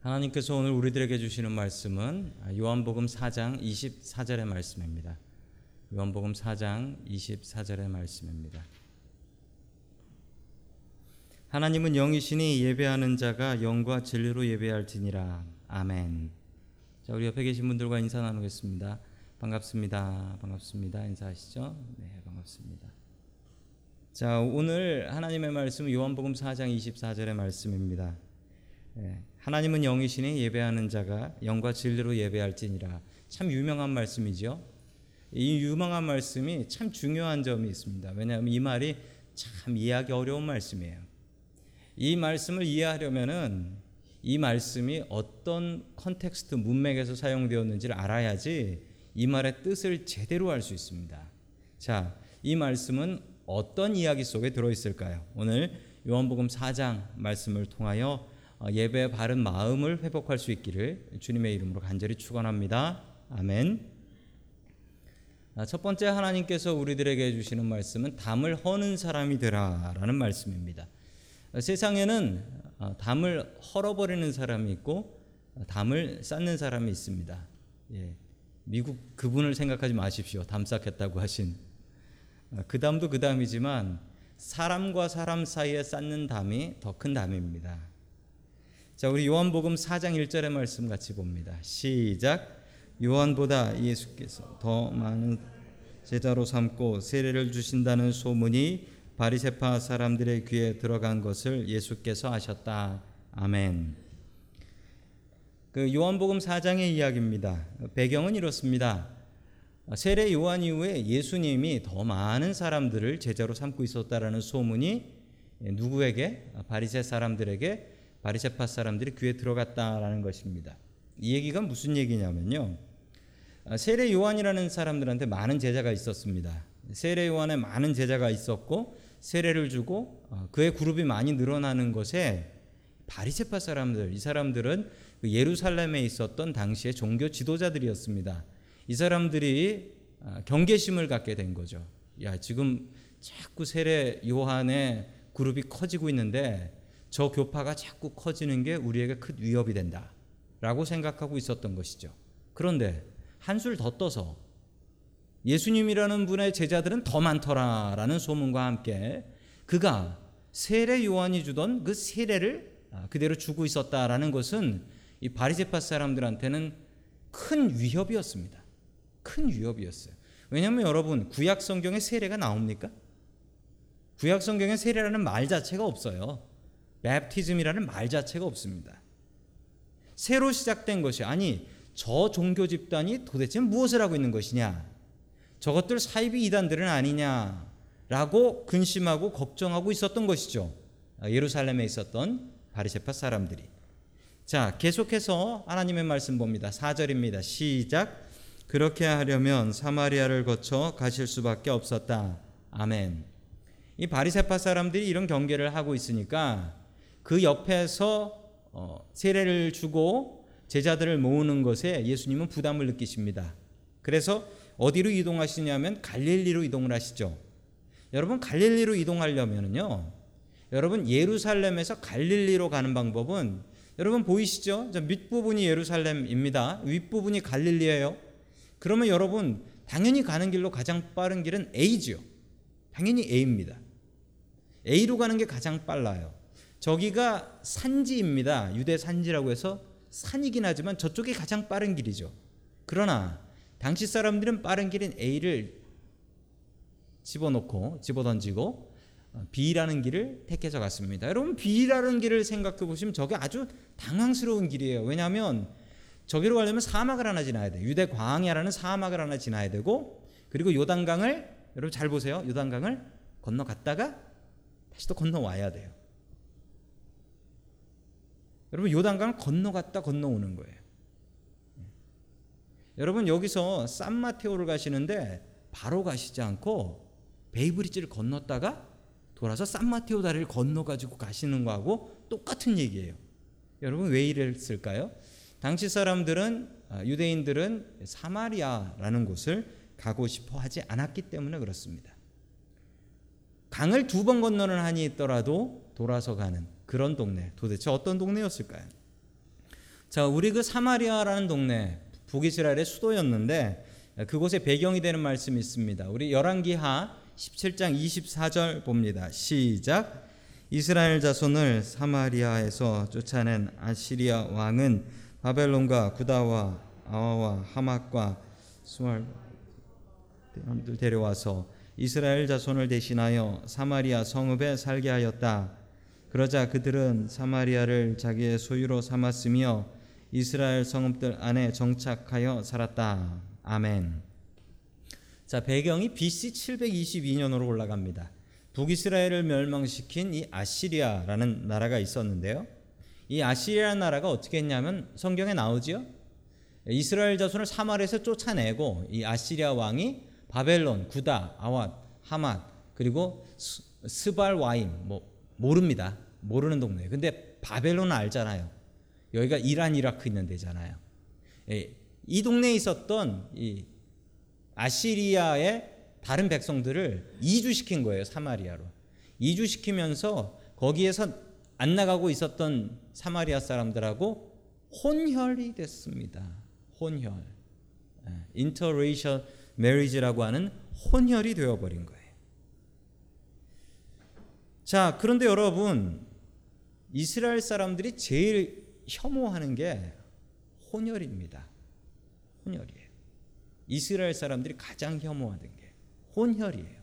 하나님께서 오늘 우리들에게 주시는 말씀은 요한복음 4장 24절의 말씀입니다. 요한복음 4장 24절의 말씀입니다. 하나님은 영이시니 예배하는 자가 영과 진리로 예배할지니라. 아멘. 자, 우리 옆에 계신 분들과 인사 나누겠습니다. 반갑습니다. 반갑습니다. 인사하시죠? 네, 반갑습니다. 자, 오늘 하나님의 말씀은 요한복음 4장 24절의 말씀입니다. 예, 하나님은 영이시니 예배하는 자가 영과 진리로 예배할지니라. 참 유명한 말씀이죠. 이 유명한 말씀이 참 중요한 점이 있습니다. 왜냐하면 이 말이 참 이해하기 어려운 말씀이에요. 이 말씀을 이해하려면은 이 말씀이 어떤 context 문맥에서 사용되었는지를 알아야지 이 말의 뜻을 제대로 알 수 있습니다. 자, 이 말씀은 어떤 이야기 속에 들어 있을까요? 오늘 요한복음 4장 말씀을 통하여 예배의 바른 마음을 회복할 수 있기를 주님의 이름으로 간절히 축원합니다. 아멘. 첫 번째 하나님께서 우리들에게 주시는 말씀은 담을 허는 사람이 되라라는 말씀입니다. 세상에는 담을 헐어버리는 사람이 있고 담을 쌓는 사람이 있습니다. 예. 미국 그분을 생각하지 마십시오. 담 쌓겠다고 하신 그 담도 그 담이지만 사람과 사람 사이에 쌓는 담이 더 큰 담입니다. 자, 우리 요한복음 4장 1절의 말씀 같이 봅니다. 시작. 요한보다 예수께서 더 많은 제자로 삼고 세례를 주신다는 소문이 바리새파 사람들의 귀에 들어간 것을 예수께서 하셨다. 아멘. 그 요한복음 4장의 이야기입니다. 배경은 이렇습니다. 세례 요한 이후에 예수님이 더 많은 사람들을 제자로 삼고 있었다라는 소문이 누구에게 바리새 사람들에게 바리새파 사람들이 귀에 들어갔다라는 것입니다. 이 얘기가 무슨 얘기냐면요. 세례 요한이라는 사람들한테 많은 제자가 있었습니다. 세례 요한에 많은 제자가 있었고 세례를 주고 그의 그룹이 많이 늘어나는 것에 바리새파 사람들 이 사람들은 예루살렘에 있었던 당시의 종교 지도자들이었습니다. 이 사람들이 경계심을 갖게 된 거죠. 야 지금 자꾸 세례 요한의 그룹이 커지고 있는데 저 교파가 자꾸 커지는 게 우리에게 큰 위협이 된다 라고 생각하고 있었던 것이죠. 그런데 한술 더 떠서 예수님이라는 분의 제자들은 더 많더라라는 소문과 함께 그가 세례 요한이 주던 그 세례를 그대로 주고 있었다라는 것은 이 바리새파 사람들한테는 큰 위협이었습니다. 큰 위협이었어요. 왜냐하면 여러분 구약 성경에 세례가 나옵니까? 구약 성경에 세례라는 말 자체가 없어요. 랩티즘이라는 말 자체가 없습니다. 새로 시작된 것이 아니 저 종교 집단이 도대체 무엇을 하고 있는 것이냐? 저것들 사이비 이단들은 아니냐라고 근심하고 걱정하고 있었던 것이죠. 예루살렘에 있었던 바리새파 사람들이. 자, 계속해서 하나님의 말씀 봅니다. 4절입니다. 시작. 그렇게 하려면 사마리아를 거쳐 가실 수밖에 없었다. 아멘. 이 바리새파 사람들이 이런 경계를 하고 있으니까 그 옆에서 세례를 주고 제자들을 모으는 것에 예수님은 부담을 느끼십니다. 그래서 어디로 이동하시냐면 갈릴리로 이동을 하시죠. 여러분 갈릴리로 이동하려면요. 여러분 예루살렘에서 갈릴리로 가는 방법은 여러분 보이시죠? 밑부분이 예루살렘입니다. 윗부분이 갈릴리예요. 그러면 여러분 당연히 가는 길로 가장 빠른 길은 A지요. 당연히 A입니다. A로 가는 게 가장 빨라요. 저기가 산지입니다. 유대 산지라고 해서 산이긴 하지만 저쪽이 가장 빠른 길이죠. 그러나 당시 사람들은 빠른 길인 A를 집어넣고 집어던지고 B라는 길을 택해서 갔습니다. 여러분 B라는 길을 생각해 보시면 저게 아주 당황스러운 길이에요. 왜냐하면 저기로 가려면 사막을 하나 지나야 돼. 유대 광야라는 사막을 하나 지나야 되고 그리고 요단강을 여러분 잘 보세요. 요단강을 건너갔다가 다시 또 건너와야 돼요. 여러분 요단강을 건너갔다 건너오는 거예요. 여러분 여기서 산마테오를 가시는데 바로 가시지 않고 베이브리지를 건넜다가 돌아서 산마테오 다리를 건너 가지고 가시는 거하고 똑같은 얘기예요. 여러분 왜 이랬을까요? 당시 사람들은 유대인들은 사마리아라는 곳을 가고 싶어 하지 않았기 때문에 그렇습니다. 강을 두 번 건너는 한이 있더라도 돌아서 가는 그런 동네 도대체 어떤 동네였을까요? 자, 우리 그 사마리아라는 동네 북이스라엘의 수도였는데 그곳에 배경이 되는 말씀이 있습니다. 우리 열왕기하 17장 24절 봅니다. 시작. 이스라엘 자손을 사마리아에서 쫓아낸 아시리아 왕은 바벨론과 구다와 아와와 하맛과 수알 사람들 데려와서 이스라엘 자손을 대신하여 사마리아 성읍에 살게 하였다. 그러자 그들은 사마리아를 자기의 소유로 삼았으며 이스라엘 성읍들 안에 정착하여 살았다. 아멘. 자, 배경이 BC 722년으로 올라갑니다. 북이스라엘을 멸망시킨 이 아시리아라는 나라가 있었는데요. 이 아시리아 나라가 어떻게 했냐면 성경에 나오지요. 이스라엘 자손을 사마리아에서 쫓아내고 이 아시리아 왕이 바벨론, 구다, 아왓, 하맛 그리고 스발 와임 뭐 모릅니다. 모르는 동네. 근데 바벨론은 알잖아요. 여기가 이란 이라크 있는 데잖아요. 예, 이 동네에 있었던 이 아시리아의 다른 백성들을 이주시킨 거예요 사마리아로. 이주시키면서 거기에서 안 나가고 있었던 사마리아 사람들하고 혼혈이 됐습니다. 혼혈. interracial marriage라고 하는 혼혈이 되어버린 거예요. 자, 그런데 여러분, 이스라엘 사람들이 제일 혐오하는 게 혼혈입니다. 혼혈이에요. 이스라엘 사람들이 가장 혐오하는 게 혼혈이에요.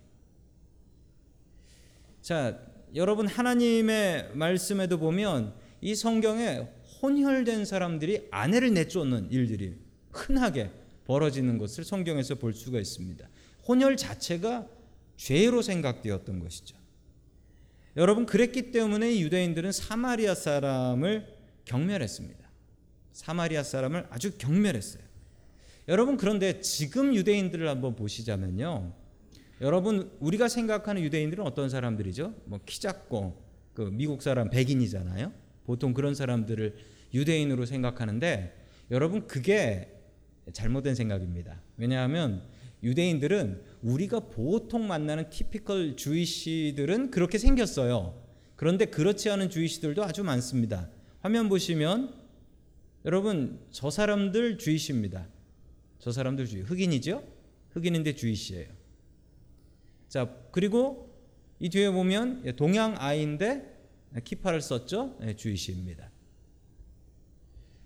자, 여러분 하나님의 말씀에도 보면 이 성경에 혼혈된 사람들이 아내를 내쫓는 일들이 흔하게 벌어지는 것을 성경에서 볼 수가 있습니다. 혼혈 자체가 죄로 생각되었던 것이죠. 여러분 그랬기 때문에 유대인들은 사마리아 사람을 경멸했습니다. 사마리아 사람을 아주 경멸했어요. 여러분 그런데 지금 유대인들을 한번 보시자면요. 여러분 우리가 생각하는 유대인들은 어떤 사람들이죠? 뭐 키 작고 그 미국 사람 백인이잖아요. 보통 그런 사람들을 유대인으로 생각하는데 여러분 그게 잘못된 생각입니다. 왜냐하면 유대인들은 우리가 보통 만나는 티피컬 주이시들은 그렇게 생겼어요. 그런데 그렇지 않은 주이시들도 아주 많습니다. 화면 보시면 여러분 저 사람들 주이시입니다. 저 사람들 주의 흑인이죠? 흑인인데 주이시예요. 자 그리고 이 뒤에 보면 동양 아이인데 키파를 썼죠? 네, 주이시입니다.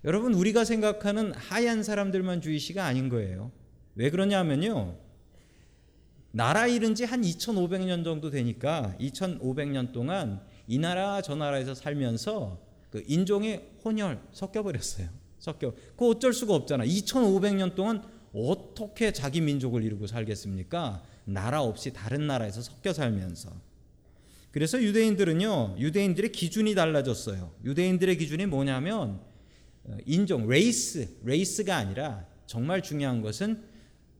여러분 우리가 생각하는 하얀 사람들만 주이시가 아닌 거예요. 왜 그러냐면요. 나라 잃은 지 한 2500년 정도 되니까 2500년 동안 이 나라 저 나라에서 살면서 그 인종의 혼혈 섞여 버렸어요. 섞여. 그 어쩔 수가 없잖아. 2500년 동안 어떻게 자기 민족을 이루고 살겠습니까? 나라 없이 다른 나라에서 섞여 살면서. 그래서 유대인들은요. 유대인들의 기준이 달라졌어요. 유대인들의 기준이 뭐냐면 어, 인종, race, race가 아니라 정말 중요한 것은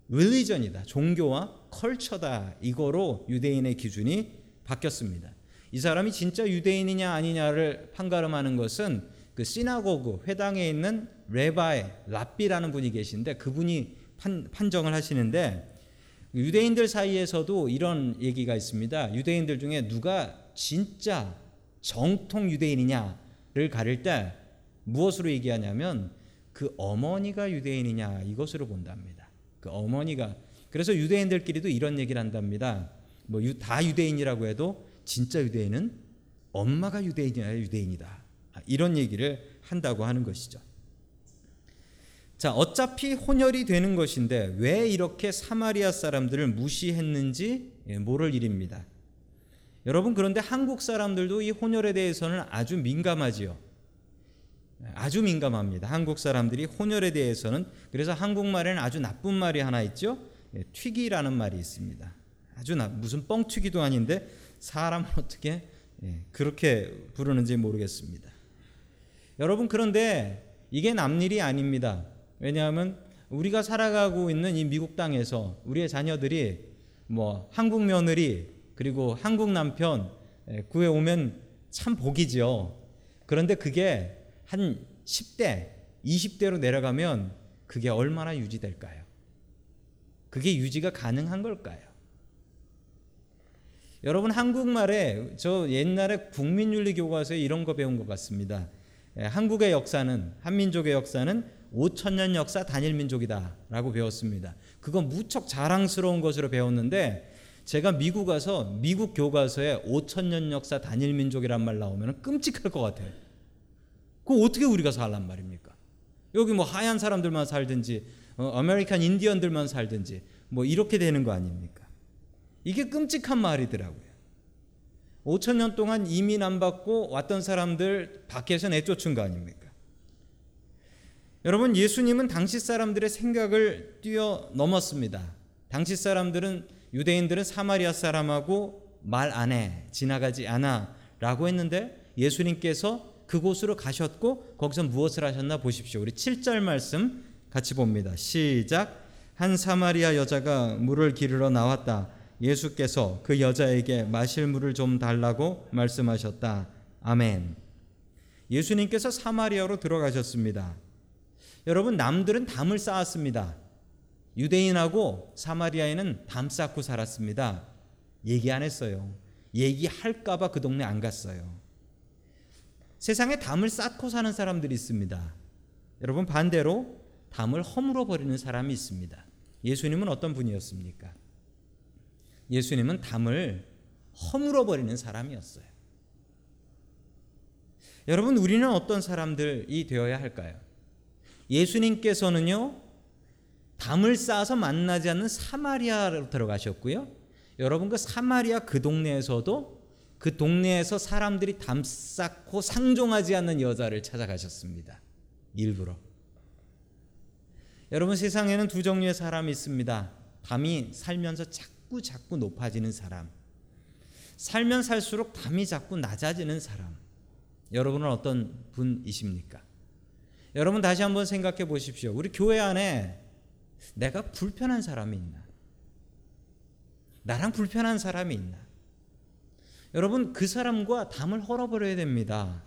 religion이다. 종교와 culture다. 이거로 유대인의 기준이 바뀌었습니다. 이 사람이 진짜 유대인이냐 아니냐를 판가름하는 것은 그 시나고그 회당에 있는 레바의 랍비라는 분이 계신데 그분이 판, 판정을 하시는데 유대인들 사이에서도 이런 얘기가 있습니다. 유대인들 중에 누가 진짜 정통 유대인이냐를 가릴 때 무엇으로 얘기하냐면 그 어머니가 유대인이냐 이것으로 본답니다. 그 어머니가 그래서 유대인들끼리도 이런 얘기를 한답니다. 뭐 다 유대인이라고 해도 진짜 유대인은 엄마가 유대인이야 유대인이다. 아, 이런 얘기를 한다고 하는 것이죠. 자, 어차피 혼혈이 되는 것인데 왜 이렇게 사마리아 사람들을 무시했는지 예, 모를 일입니다. 여러분 그런데 한국 사람들도 이 혼혈에 대해서는 아주 민감하지요. 아주 민감합니다. 한국 사람들이 혼혈에 대해서는 그래서 한국말에는 아주 나쁜 말이 하나 있죠. 예, 튀기라는 말이 있습니다. 아주 나, 무슨 뻥튀기도 아닌데 사람을 어떻게 예, 그렇게 부르는지 모르겠습니다. 여러분 그런데 이게 남일이 아닙니다. 왜냐하면 우리가 살아가고 있는 이 미국 땅에서 우리의 자녀들이 뭐 한국 며느리 그리고 한국 남편 예, 구해 오면 참 복이죠. 그런데 그게 한 10대, 20대로 내려가면 그게 얼마나 유지될까요? 그게 유지가 가능한 걸까요? 여러분 한국말에 저 옛날에 국민윤리 교과서에 이런 거 배운 것 같습니다. 예, 한국의 역사는 한민족의 역사는 5천 년 역사 단일 민족이다라고 배웠습니다. 그건 무척 자랑스러운 것으로 배웠는데 제가 미국 가서 미국 교과서에 5천 년 역사 단일 민족이란 말 나오면 끔찍할 것 같아요. 그거 어떻게 우리가 살란 말입니까? 여기 뭐 하얀 사람들만 살든지 어, 아메리칸 인디언들만 살든지 뭐 이렇게 되는 거 아닙니까? 이게 끔찍한 말이더라고요. 5천 년 동안 이민 안 받고 왔던 사람들 밖에서 내쫓은 거 아닙니까? 여러분 예수님은 당시 사람들의 생각을 뛰어넘었습니다. 당시 사람들은 유대인들은 사마리아 사람하고 말 안 해, 지나가지 않아 라고 했는데 예수님께서 그곳으로 가셨고 거기서 무엇을 하셨나 보십시오. 우리 7절 말씀 같이 봅니다. 시작. 한 사마리아 여자가 물을 기르러 나왔다. 예수께서 그 여자에게 마실 물을 좀 달라고 말씀하셨다. 아멘. 예수님께서 사마리아로 들어가셨습니다. 여러분 남들은 담을 쌓았습니다. 유대인하고 사마리아인은 담 쌓고 살았습니다. 얘기 안 했어요. 얘기할까봐 그 동네 안 갔어요. 세상에 담을 쌓고 사는 사람들이 있습니다. 여러분 반대로 담을 허물어 버리는 사람이 있습니다. 예수님은 어떤 분이었습니까? 예수님은 담을 허물어 버리는 사람이었어요. 여러분 우리는 어떤 사람들이 되어야 할까요? 예수님께서는요 담을 쌓아서 만나지 않는 사마리아로 들어가셨고요. 여러분 그 사마리아 그 동네에서도 그 동네에서 사람들이 담 쌓고 상종하지 않는 여자를 찾아가셨습니다. 일부러. 여러분 세상에는 두 종류의 사람이 있습니다. 담이 살면서 자꾸 자꾸 높아지는 사람. 살면 살수록 담이 자꾸 낮아지는 사람. 여러분은 어떤 분이십니까? 여러분 다시 한번 생각해 보십시오. 우리 교회 안에 내가 불편한 사람이 있나? 나랑 불편한 사람이 있나? 여러분 그 사람과 담을 헐어버려야 됩니다.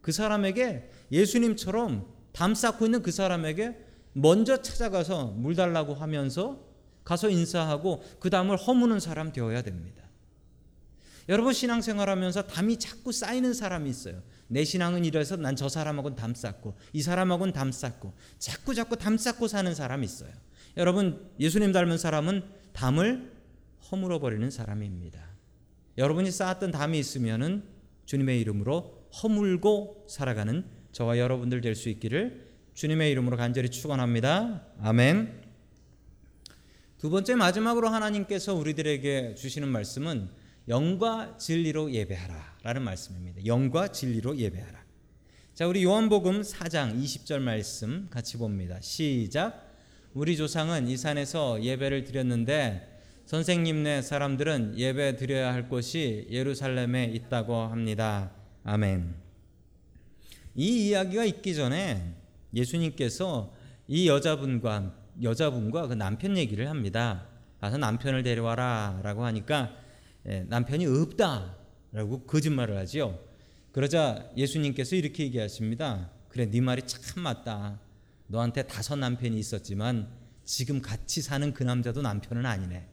그 사람에게 예수님처럼 담 쌓고 있는 그 사람에게 먼저 찾아가서 물 달라고 하면서 가서 인사하고 그 담을 허무는 사람 되어야 됩니다. 여러분 신앙생활 하면서 담이 자꾸 쌓이는 사람이 있어요. 내 신앙은 이래서 난 저 사람하고는 담 쌓고 이 사람하고는 담 쌓고 자꾸 자꾸 담 쌓고 사는 사람이 있어요. 여러분 예수님 닮은 사람은 담을 허물어 버리는 사람입니다. 여러분이 쌓았던 담이 있으면은 주님의 이름으로 허물고 살아가는 저와 여러분들 될 수 있기를 주님의 이름으로 간절히 축원합니다. 아멘. 두 번째 마지막으로 하나님께서 우리들에게 주시는 말씀은 영과 진리로 예배하라라는 말씀입니다. 영과 진리로 예배하라. 자, 우리 요한복음 4장 20절 말씀 같이 봅니다. 시작. 우리 조상은 이 산에서 예배를 드렸는데 선생님네 사람들은 예배 드려야 할 곳이 예루살렘에 있다고 합니다. 아멘. 이 이야기가 있기 전에 예수님께서 이 여자분과 여자분과 그 남편 얘기를 합니다. 가서 남편을 데려와라라고 하니까 예, 남편이 없다라고 거짓말을 하지요. 그러자 예수님께서 이렇게 얘기하십니다. 그래 네 말이 참 맞다. 너한테 다섯 남편이 있었지만 지금 같이 사는 그 남자도 남편은 아니네.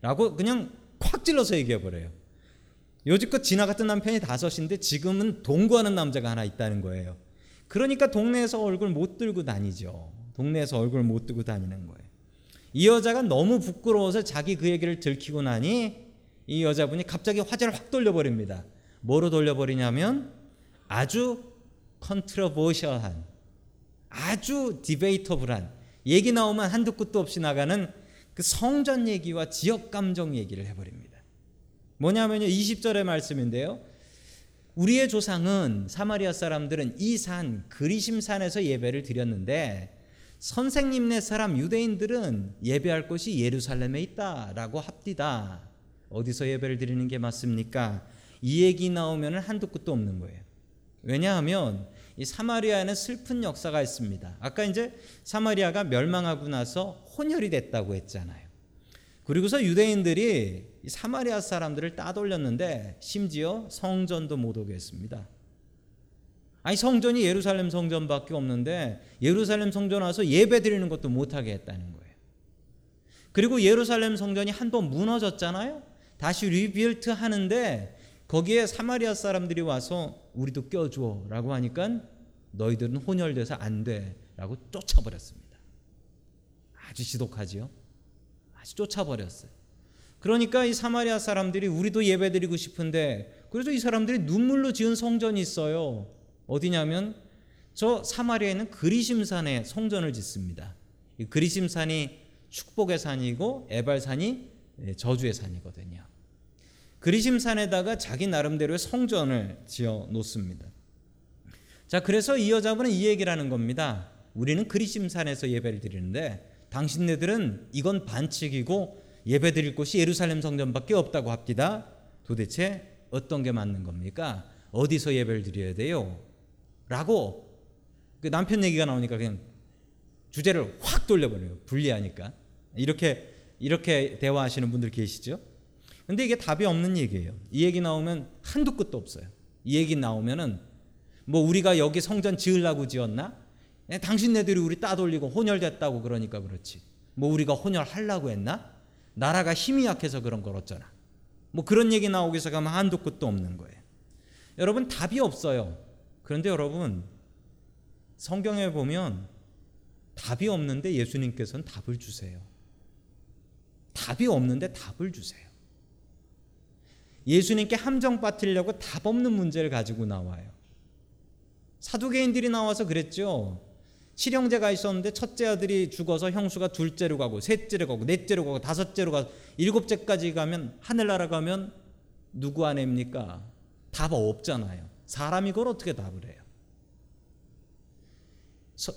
라고 그냥 콱 찔러서 얘기해 버려요. 요지껏 지나갔던 남편이 다섯인데 지금은 동거하는 남자가 하나 있다는 거예요. 그러니까 동네에서 얼굴 못 들고 다니죠. 동네에서 얼굴 못 들고 다니는 거예요. 이 여자가 너무 부끄러워서 자기 그 얘기를 들키고 나니 이 여자분이 갑자기 화제를 확 돌려버립니다. 뭐로 돌려버리냐면 아주 컨트러버셜한 아주 디베이터블한 얘기 나오면 한두 끝도 없이 나가는 그 성전 얘기와 지역 감정 얘기를 해버립니다. 뭐냐면요 20절의 말씀인데요. 우리의 조상은 사마리아 사람들은 이 산 그리심 산에서 예배를 드렸는데 선생님네 사람 유대인들은 예배할 곳이 예루살렘에 있다라고 합디다. 어디서 예배를 드리는 게 맞습니까? 이 얘기 나오면 한두 끝도 없는 거예요. 왜냐하면 이 사마리아에는 슬픈 역사가 있습니다. 아까 이제 사마리아가 멸망하고 나서 혼혈이 됐다고 했잖아요. 그리고서 유대인들이 사마리아 사람들을 따돌렸는데 심지어 성전도 못 오게 했습니다. 아니 성전이 예루살렘 성전밖에 없는데 예루살렘 성전 와서 예배 드리는 것도 못하게 했다는 거예요. 그리고 예루살렘 성전이 한 번 무너졌잖아요. 다시 rebuild 하는데 거기에 사마리아 사람들이 와서 우리도 껴줘라고 하니까 너희들은 혼혈돼서 안 돼라고 쫓아버렸습니다. 아주 지독하지요. 아주 쫓아버렸어요. 그러니까 이 사마리아 사람들이 우리도 예배드리고 싶은데 그래서 이 사람들이 눈물로 지은 성전이 있어요. 어디냐면 저 사마리아에 있는 그리심산에 성전을 짓습니다. 이 그리심산이 축복의 산이고 에발산이 저주의 산이거든요. 그리심산에다가 자기 나름대로의 성전을 지어 놓습니다. 자, 그래서 이 여자분은 이 얘기를 하는 겁니다. 우리는 그리심산에서 예배를 드리는데 당신네들은 이건 반칙이고 예배 드릴 곳이 예루살렘 성전밖에 없다고 합디다. 도대체 어떤 게 맞는 겁니까? 어디서 예배를 드려야 돼요? 라고 그 남편 얘기가 나오니까 그냥 주제를 확 돌려버려요. 불리하니까. 이렇게 이렇게 대화하시는 분들 계시죠? 근데 이게 답이 없는 얘기예요. 이 얘기 나오면 한두 끝도 없어요. 이 얘기 나오면은 뭐 우리가 여기 성전 지으려고 지었나? 예, 당신네들이 우리 따돌리고 혼혈됐다고 그러니까 그렇지. 뭐 우리가 혼혈하려고 했나? 나라가 힘이 약해서 그런 걸 어쩌나. 뭐 그런 얘기 나오기 시작하면 한도 끝도 없는 거예요. 여러분 답이 없어요. 그런데 여러분 성경에 보면 답이 없는데 예수님께서는 답을 주세요. 답이 없는데 답을 주세요. 예수님께 함정 빠뜨리려고 답 없는 문제를 가지고 나와요. 사두개인들이 나와서 그랬죠. 칠형제가 있었는데 첫째 아들이 죽어서 형수가 둘째로 가고 셋째로 가고 넷째로 가고 다섯째로 가고 일곱째까지 가면 하늘나라 가면 누구 아내입니까? 답 없잖아요. 사람이 그걸 어떻게 답을 해요? 서,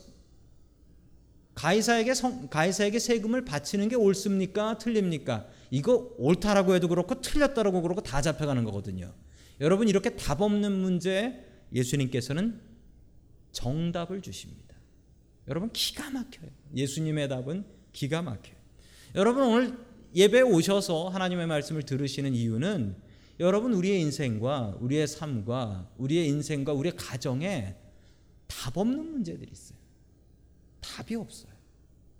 가이사에게 성, 가이사에게 세금을 바치는 게 옳습니까? 틀립니까? 이거 옳다라고 해도 그렇고 틀렸다라고 그렇고 다 잡혀가는 거거든요. 여러분 이렇게 답 없는 문제에 예수님께서는 정답을 주십니다. 여러분 기가 막혀요. 예수님의 답은 기가 막혀요. 여러분 오늘 예배 오셔서 하나님의 말씀을 들으시는 이유는 여러분 우리의 인생과 우리의 삶과 우리의 인생과 우리의 가정에 답 없는 문제들이 있어요. 답이 없어요.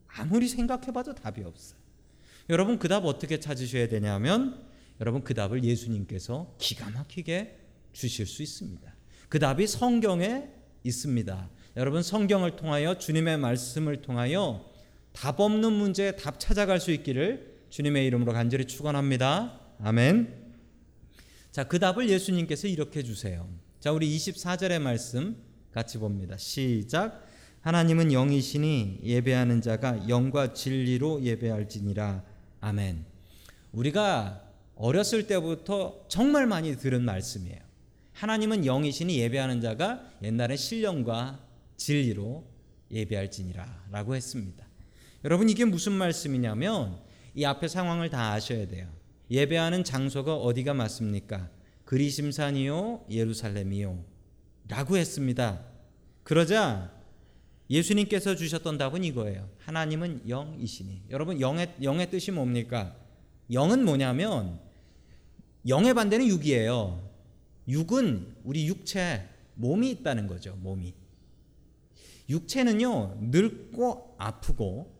아무리 생각해봐도 답이 없어요. 여러분 그 답 어떻게 찾으셔야 되냐면 여러분 그 답을 예수님께서 기가 막히게 주실 수 있습니다. 그 답이 성경에 있습니다. 여러분 성경을 통하여 주님의 말씀을 통하여 답 없는 문제에 답 찾아갈 수 있기를 주님의 이름으로 간절히 축원합니다. 아멘. 자, 그 답을 예수님께서 이렇게 주세요. 자, 우리 24절의 말씀 같이 봅니다. 시작. 하나님은 영이시니 예배하는 자가 영과 진리로 예배할지니라. 아멘. 우리가 어렸을 때부터 정말 많이 들은 말씀이에요. 하나님은 영이시니 예배하는 자가 옛날에 신령과 진리로 예배할지니라 라고 했습니다. 여러분 이게 무슨 말씀이냐면 이 앞에 상황을 다 아셔야 돼요. 예배하는 장소가 어디가 맞습니까? 그리심산이요, 예루살렘이요. 라고 했습니다. 그러자 예수님께서 주셨던 답은 이거예요. 하나님은 영이시니. 여러분 영의 영의 뜻이 뭡니까? 영은 뭐냐면 영의 반대는 육이에요. 육은 우리 육체 몸이 있다는 거죠. 몸이. 육체는요 늙고 아프고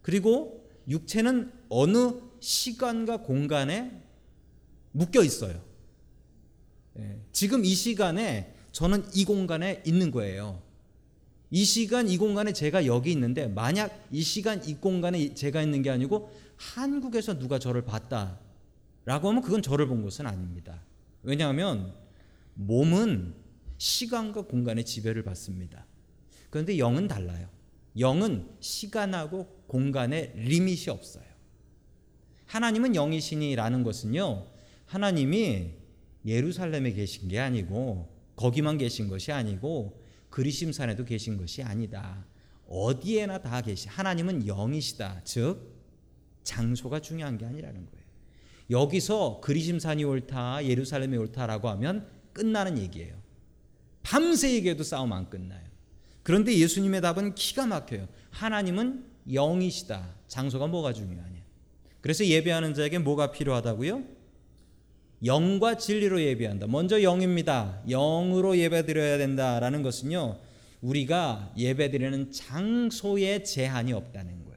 그리고 육체는 어느 시간과 공간에 묶여 있어요. 예, 지금 이 시간에 저는 이 공간에 있는 거예요. 이 시간 이 공간에 제가 여기 있는데 만약 이 시간 이 공간에 제가 있는 게 아니고 한국에서 누가 저를 봤다라고 하면 그건 저를 본 것은 아닙니다. 왜냐하면 몸은 시간과 공간의 지배를 받습니다. 그런데 영은 달라요. 영은 시간하고 공간에 리밋이 없어요. 하나님은 영이시니라는 것은요. 하나님이 예루살렘에 계신 게 아니고 거기만 계신 것이 아니고 그리심산에도 계신 것이 아니다. 어디에나 다 계시. 하나님은 영이시다. 즉 장소가 중요한 게 아니라는 거예요. 여기서 그리심산이 옳다, 예루살렘이 옳다라고 하면 끝나는 얘기예요. 밤새 얘기해도 싸움 안 끝나요. 그런데 예수님의 답은 기가 막혀요. 하나님은 영이시다. 장소가 뭐가 중요하냐. 그래서 예배하는 자에게 뭐가 필요하다고요? 영과 진리로 예배한다. 먼저 영입니다. 영으로 예배드려야 된다라는 것은요. 우리가 예배드리는 장소에 제한이 없다는 거예요.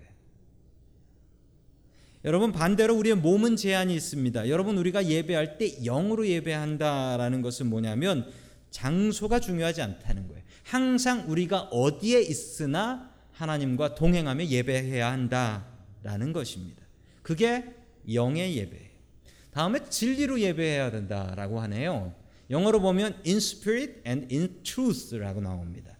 여러분 반대로 우리의 몸은 제한이 있습니다. 여러분 우리가 예배할 때 영으로 예배한다라는 것은 뭐냐면 장소가 중요하지 않다는 거예요. 항상 우리가 어디에 있으나 하나님과 동행하며 예배해야 한다라는 것입니다. 그게 영의 예배예요. 다음에 진리로 예배해야 된다라고 하네요. 영어로 보면 in spirit and in truth라고 나옵니다.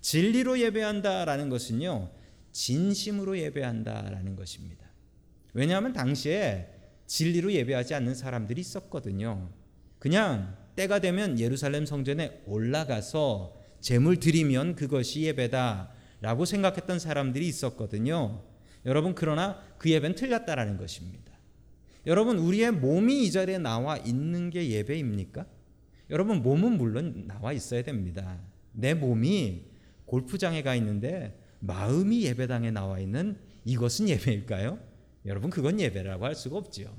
진리로 예배한다라는 것은요. 진심으로 예배한다라는 것입니다. 왜냐하면 당시에 진리로 예배하지 않는 사람들이 있었거든요. 그냥 때가 되면 예루살렘 성전에 올라가서 제물 드리면 그것이 예배다라고 생각했던 사람들이 있었거든요. 여러분 그러나 그 예배는 틀렸다라는 것입니다. 여러분 우리의 몸이 이 자리에 나와 있는 게 예배입니까? 여러분 몸은 물론 나와 있어야 됩니다. 내 몸이 골프장에 가 있는데 마음이 예배당에 나와 있는 이것은 예배일까요? 여러분 그건 예배라고 할 수가 없지요.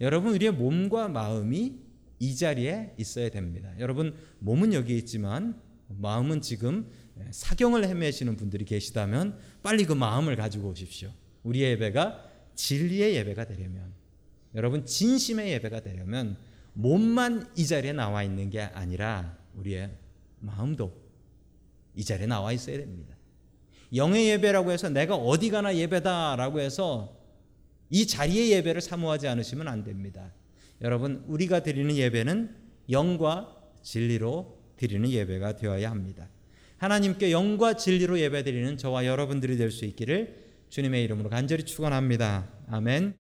여러분 우리의 몸과 마음이 이 자리에 있어야 됩니다. 여러분 몸은 여기 있지만 마음은 지금 사경을 헤매시는 분들이 계시다면 빨리 그 마음을 가지고 오십시오. 우리의 예배가 진리의 예배가 되려면 여러분 진심의 예배가 되려면 몸만 이 자리에 나와 있는 게 아니라 우리의 마음도 이 자리에 나와 있어야 됩니다. 영의 예배라고 해서 내가 어디 가나 예배다라고 해서 이 자리의 예배를 사모하지 않으시면 안 됩니다. 여러분 우리가 드리는 예배는 영과 진리로 드리는 예배가 되어야 합니다. 하나님께 영과 진리로 예배드리는 저와 여러분들이 될 수 있기를 주님의 이름으로 간절히 축원합니다. 아멘.